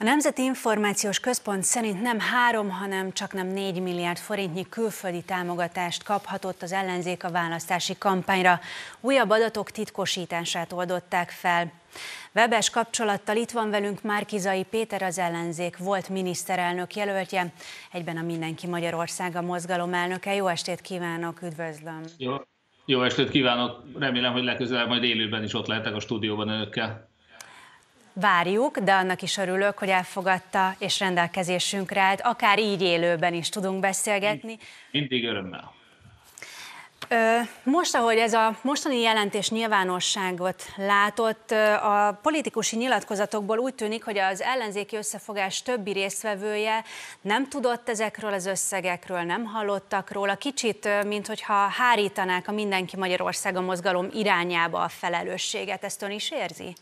A Nemzeti Információs Központ szerint nem három, hanem csak nem négy milliárd forintnyi külföldi támogatást kaphatott az ellenzék a választási kampányra. Újabb adatok titkosítását oldották fel. Webes kapcsolattal itt van velünk Márkizai Péter az ellenzék volt miniszterelnök jelöltje, egyben a Mindenki Magyarország a mozgalom elnöke. Jó estét kívánok, üdvözlöm! Jó, jó estét kívánok! Remélem, hogy legközelebb majd élőben is ott lehetek a stúdióban önökkel várjuk, de annak is örülök, hogy elfogadta és rendelkezésünkre állt. Akár így élőben is tudunk beszélgetni. Mindig örömmel. Most, ahogy ez a mostani jelentés nyilvánosságot látott, a politikusi nyilatkozatokból úgy tűnik, hogy az ellenzéki összefogás többi résztvevője nem tudott ezekről az összegekről, nem hallottak róla. Kicsit, mintha hárítanák a Mindenki Magyarországa mozgalom irányába a felelősséget. Ezt ön is érzi?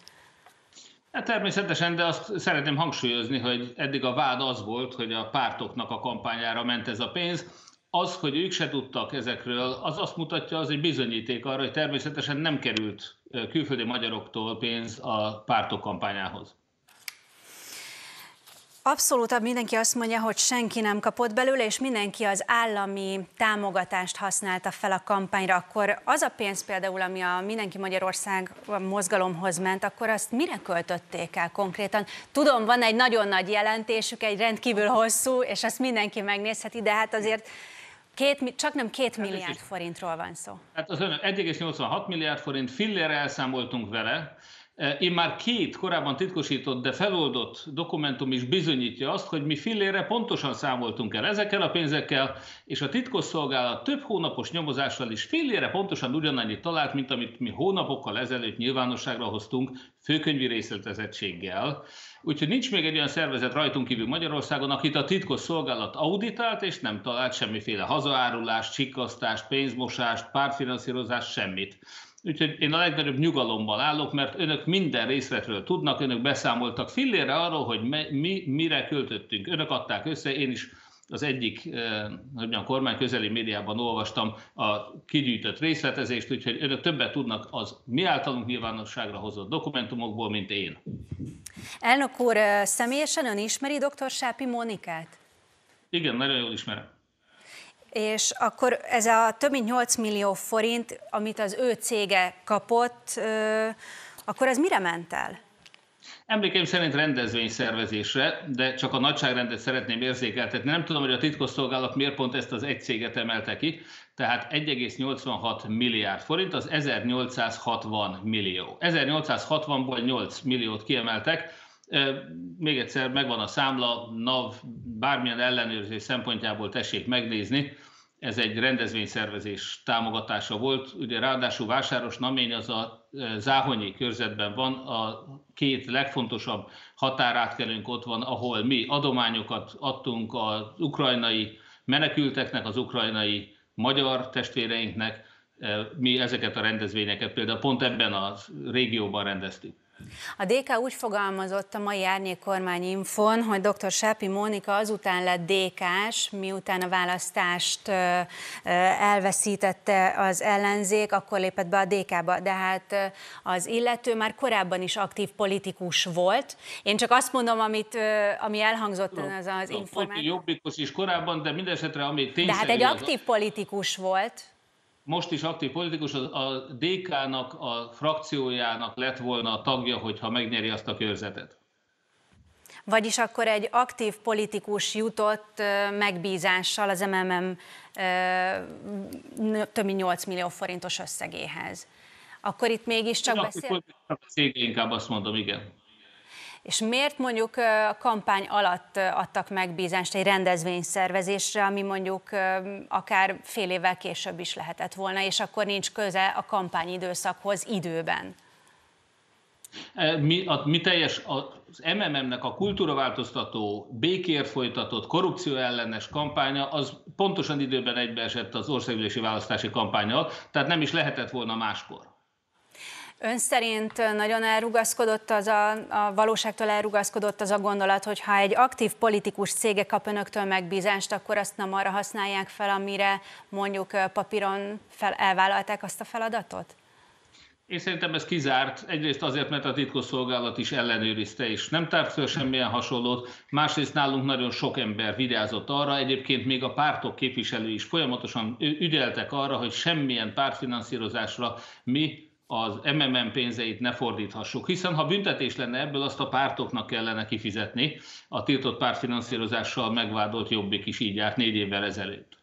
Hát természetesen, de azt szeretném hangsúlyozni, hogy eddig a vád az volt, hogy a pártoknak a kampányára ment ez a pénz. Az, hogy ők se tudtak ezekről, az azt mutatja, az egy bizonyíték arra, hogy természetesen nem került külföldi magyaroktól pénz a pártok kampányához. Abszolút mindenki azt mondja, hogy senki nem kapott belőle, és mindenki az állami támogatást használta fel a kampányra, akkor az a pénz például, ami a Mindenki Magyarország mozgalomhoz ment, akkor azt mire költötték el konkrétan? Tudom, van egy nagyon nagy jelentésük, egy rendkívül hosszú, és azt mindenki megnézheti, de hát azért Két, csak nem két hát milliárd forintról van szó. Hát az 1,86 milliárd forint, fillére elszámoltunk vele, én már két korábban titkosított, de feloldott dokumentum is bizonyítja azt, hogy mi fillére pontosan számoltunk el ezekkel a pénzekkel, és a titkosszolgálat több hónapos nyomozással is fillére pontosan ugyanannyit talált, mint amit mi hónapokkal ezelőtt nyilvánosságra hoztunk főkönyvi részletezettséggel. Úgyhogy nincs még egy olyan szervezet rajtunk kívül Magyarországon, akit a titkos szolgálat auditált, és nem talált semmiféle hazaárulást, csikasztást, pénzmosást, pártfinanszírozást, semmit. Úgyhogy én a legnagyobb nyugalommal állok, mert önök minden részletről tudnak, önök beszámoltak fillére arról, hogy mi mire költöttünk. Önök adták össze, én is az egyik eh, kormány közeli médiában olvastam a kigyűjtött részletezést, úgyhogy önök többet tudnak az mi általunk nyilvánosságra hozott dokumentumokból, mint én. Elnök úr, eh, személyesen ön ismeri dr. Sápi Mónikát? Igen, nagyon jól ismerem. És akkor ez a több mint 8 millió forint, amit az ő cége kapott, akkor ez mire ment el? Emlékeim szerint rendezvényszervezésre, de csak a nagyságrendet szeretném érzékeltetni. Nem tudom, hogy a titkosszolgálat miért pont ezt az egy céget emelte ki, tehát 1,86 milliárd forint, az 1860 millió. 1860-ból 8 milliót kiemeltek, még egyszer megvan a számla, NAV, bármilyen ellenőrzés szempontjából tessék megnézni, ez egy rendezvényszervezés támogatása volt. Ugye ráadásul Vásáros Namény az a Záhonyi körzetben van, a két legfontosabb határátkelőnk ott van, ahol mi adományokat adtunk az ukrajnai menekülteknek, az ukrajnai magyar testvéreinknek, mi ezeket a rendezvényeket például pont ebben a régióban rendeztük. A DK úgy fogalmazott a mai árnyék kormány infon, hogy dr. Sápi Mónika azután lett DK-s, miután a választást elveszítette az ellenzék, akkor lépett be a DK-ba, de hát az illető már korábban is aktív politikus volt. Én csak azt mondom, amit, ami elhangzott no, az az információ. Jobbikos is korábban, de mindesetre, ami tényszerű... De hát egy aktív az... politikus volt most is aktív politikus, a DK-nak, a frakciójának lett volna a tagja, hogyha megnyeri azt a körzetet. Vagyis akkor egy aktív politikus jutott megbízással az MMM több mint 8 millió forintos összegéhez. Akkor itt mégiscsak beszél... Cég, inkább azt mondom, igen. És miért mondjuk a kampány alatt adtak megbízást egy rendezvényszervezésre, ami mondjuk akár fél évvel később is lehetett volna, és akkor nincs köze a kampányidőszakhoz időben? E, mi, a, mi teljes, az MMM-nek a kultúraváltoztató, békért folytatott, korrupció ellenes kampánya, az pontosan időben egybeesett az országgyűlési választási kampányal, tehát nem is lehetett volna máskor. Ön szerint nagyon elrugaszkodott az a, a valóságtól elrugaszkodott az a gondolat, hogy ha egy aktív politikus cége kap önöktől megbízást, akkor azt nem arra használják fel, amire mondjuk papíron fel, elvállalták azt a feladatot? Én szerintem ez kizárt, egyrészt azért, mert a titkosszolgálat is ellenőrizte, és nem tárt föl semmilyen hasonlót, másrészt nálunk nagyon sok ember vigyázott arra, egyébként még a pártok képviselői is folyamatosan ügyeltek arra, hogy semmilyen pártfinanszírozásra mi az MMM pénzeit ne fordíthassuk, hiszen ha büntetés lenne ebből, azt a pártoknak kellene kifizetni. A tiltott pártfinanszírozással megvádolt Jobbik is így járt négy évvel ezelőtt.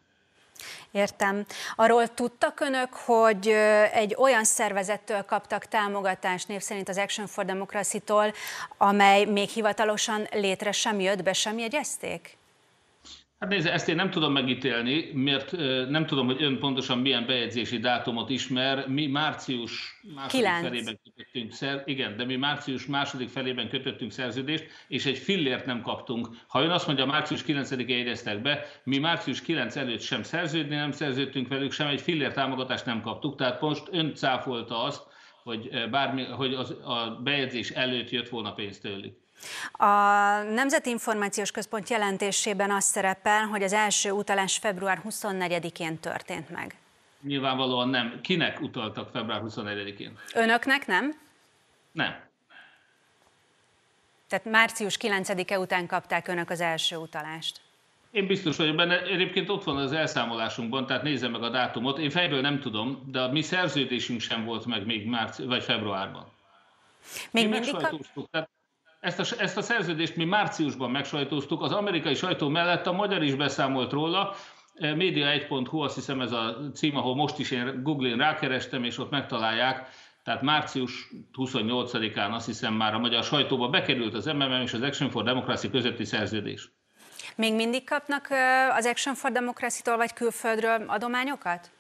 Értem. Arról tudtak önök, hogy egy olyan szervezettől kaptak támogatást, név szerint az Action for Democracy-tól, amely még hivatalosan létre sem jött be, sem jegyezték? Hát nézd, ezt én nem tudom megítélni, mert nem tudom, hogy ön pontosan milyen bejegyzési dátumot ismer. Mi március második 9. felében kötöttünk szer, igen, de mi március második felében kötöttünk szerződést, és egy fillért nem kaptunk. Ha ön azt mondja, március 9-én jegyeztek be, mi március 9 előtt sem szerződni nem szerződtünk velük, sem egy fillér támogatást nem kaptuk. Tehát most ön cáfolta azt, hogy, bármi, hogy az, a bejegyzés előtt jött volna pénzt tőlük. A Nemzeti Információs Központ jelentésében az szerepel, hogy az első utalás február 24-én történt meg. Nyilvánvalóan nem. Kinek utaltak február 24-én? Önöknek nem? Nem. Tehát március 9-e után kapták önök az első utalást. Én biztos vagyok benne, egyébként ott van az elszámolásunkban, tehát nézze meg a dátumot. Én fejből nem tudom, de a mi szerződésünk sem volt meg még márci, vagy februárban. Még mi mindig kap... tehát ezt a, ezt a szerződést mi márciusban megsajtóztuk, az amerikai sajtó mellett a magyar is beszámolt róla, e, Media1.hu, azt hiszem ez a cím, ahol most is én Google-in rákerestem, és ott megtalálják, tehát március 28-án azt hiszem már a magyar sajtóba bekerült az MMM és az Action for Democracy közötti szerződés. Még mindig kapnak az Action for Democracy-tól vagy külföldről adományokat?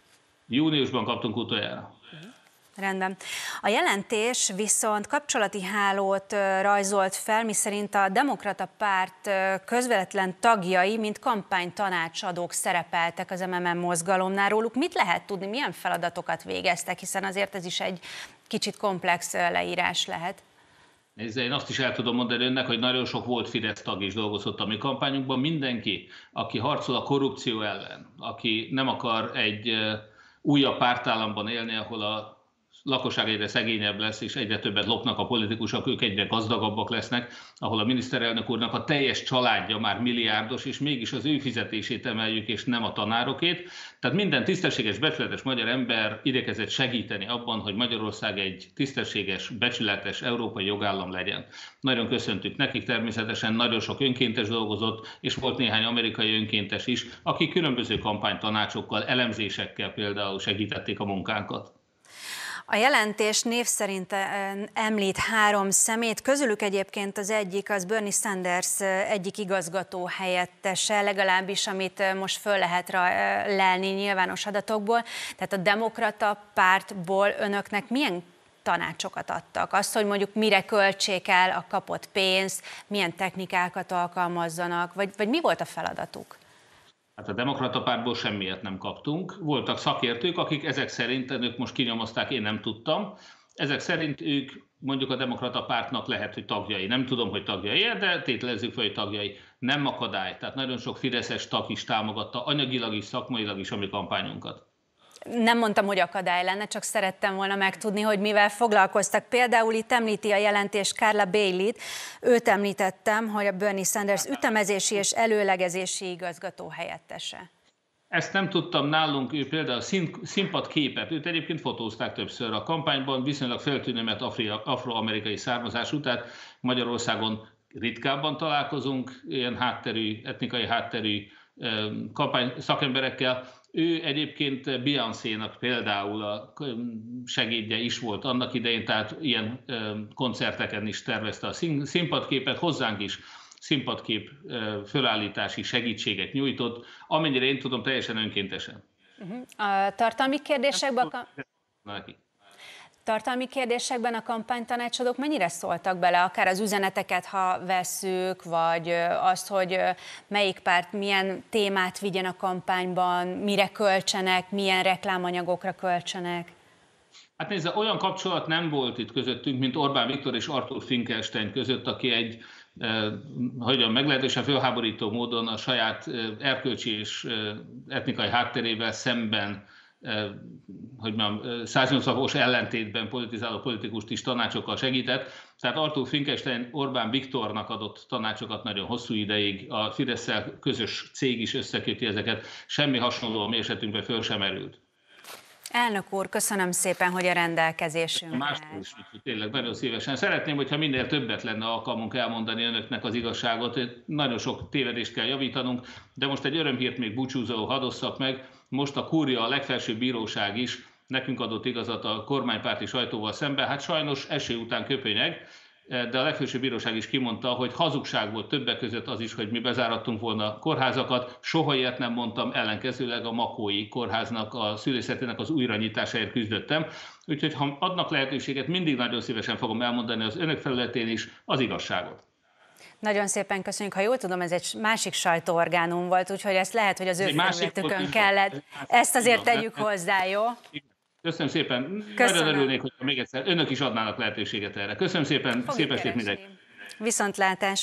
Júniusban kaptunk utoljára. Uh-huh. Rendben. A jelentés viszont kapcsolati hálót rajzolt fel, miszerint a Demokrata Párt közvetlen tagjai, mint kampánytanácsadók szerepeltek az MMM mozgalomnál. Róluk mit lehet tudni, milyen feladatokat végeztek, hiszen azért ez is egy kicsit komplex leírás lehet. Nézze, én azt is el tudom mondani önnek, hogy nagyon sok volt Fidesz tag is dolgozott a mi kampányunkban. Mindenki, aki harcol a korrupció ellen, aki nem akar egy újabb pártállamban élni, ahol a lakosság egyre szegényebb lesz, és egyre többet lopnak a politikusok, ők egyre gazdagabbak lesznek, ahol a miniszterelnök úrnak a teljes családja már milliárdos, és mégis az ő fizetését emeljük, és nem a tanárokét. Tehát minden tisztességes, becsületes magyar ember idekezett segíteni abban, hogy Magyarország egy tisztességes, becsületes európai jogállam legyen. Nagyon köszöntük nekik természetesen, nagyon sok önkéntes dolgozott, és volt néhány amerikai önkéntes is, akik különböző kampánytanácsokkal, elemzésekkel például segítették a munkánkat. A jelentés név szerint említ három szemét, közülük egyébként az egyik az Bernie Sanders egyik igazgató helyettese, legalábbis amit most föl lehet lelni nyilvános adatokból. Tehát a demokrata pártból önöknek milyen tanácsokat adtak? Azt, hogy mondjuk mire költsék el a kapott pénzt, milyen technikákat alkalmazzanak, vagy, vagy mi volt a feladatuk? Hát a demokrata pártból semmiért nem kaptunk. Voltak szakértők, akik ezek szerint, ők most kinyomozták, én nem tudtam, ezek szerint ők mondjuk a demokrata pártnak lehet, hogy tagjai. Nem tudom, hogy tagjai, de tételezzük fel, hogy tagjai. Nem akadály. Tehát nagyon sok fideszes tag is támogatta anyagilag is, szakmailag is a mi kampányunkat nem mondtam, hogy akadály lenne, csak szerettem volna megtudni, hogy mivel foglalkoztak. Például itt említi a jelentés Carla Bailey-t. Őt említettem, hogy a Bernie Sanders ütemezési és előlegezési igazgató helyettese. Ezt nem tudtam nálunk, ő például színpadképet, őt egyébként fotózták többször a kampányban, viszonylag feltűnő, mert afroamerikai származású, tehát Magyarországon ritkábban találkozunk ilyen hátterű, etnikai hátterű kampány szakemberekkel, ő egyébként Beyoncé-nak például a segédje is volt annak idején, tehát ilyen koncerteken is tervezte a színpadképet, hozzánk is színpadkép fölállítási segítséget nyújtott, amennyire én tudom, teljesen önkéntesen. Uh-huh. A tartalmi kérdésekben... Neki. Tartalmi kérdésekben a kampánytanácsadók mennyire szóltak bele, akár az üzeneteket, ha vesszük, vagy azt, hogy melyik párt milyen témát vigyen a kampányban, mire költsenek, milyen reklámanyagokra költsenek? Hát nézze, olyan kapcsolat nem volt itt közöttünk, mint Orbán Viktor és Artur Finkelstein között, aki egy hogyan meglehetősen fölháborító módon a saját erkölcsi és etnikai hátterével szemben hogy mondjam, 180 ellentétben politizáló politikust is tanácsokkal segített. Tehát Artur Finkelstein Orbán Viktornak adott tanácsokat nagyon hosszú ideig, a fidesz közös cég is összeköti ezeket, semmi hasonló a mi esetünkben föl sem erült. Elnök úr, köszönöm szépen, hogy a rendelkezésünkre. Mástól is, tényleg nagyon szívesen. Szeretném, hogyha minél többet lenne alkalmunk elmondani önöknek az igazságot. Nagyon sok tévedést kell javítanunk, de most egy örömhírt még búcsúzó hadosszak meg. Most a kúria, a legfelsőbb bíróság is nekünk adott igazat a kormánypárti sajtóval szemben. Hát sajnos eső után köpönyeg, de a legfősebb bíróság is kimondta, hogy hazugság volt többek között az is, hogy mi bezárattunk volna kórházakat. Soha ilyet nem mondtam, ellenkezőleg a Makói kórháznak, a szülészetének az újranyitásáért küzdöttem. Úgyhogy ha adnak lehetőséget, mindig nagyon szívesen fogom elmondani az önök felületén is az igazságot. Nagyon szépen köszönjük. Ha jól tudom, ez egy másik sajtóorgánum volt, úgyhogy ezt lehet, hogy az ő felületükön kellett. Ezt azért tegyük hozzá, jó? Köszönöm szépen. Köszönöm. Nagyon örülnék, hogy még egyszer önök is adnának lehetőséget erre. Köszönöm szépen, Fogjuk szép estét mindenkinek. Viszontlátás.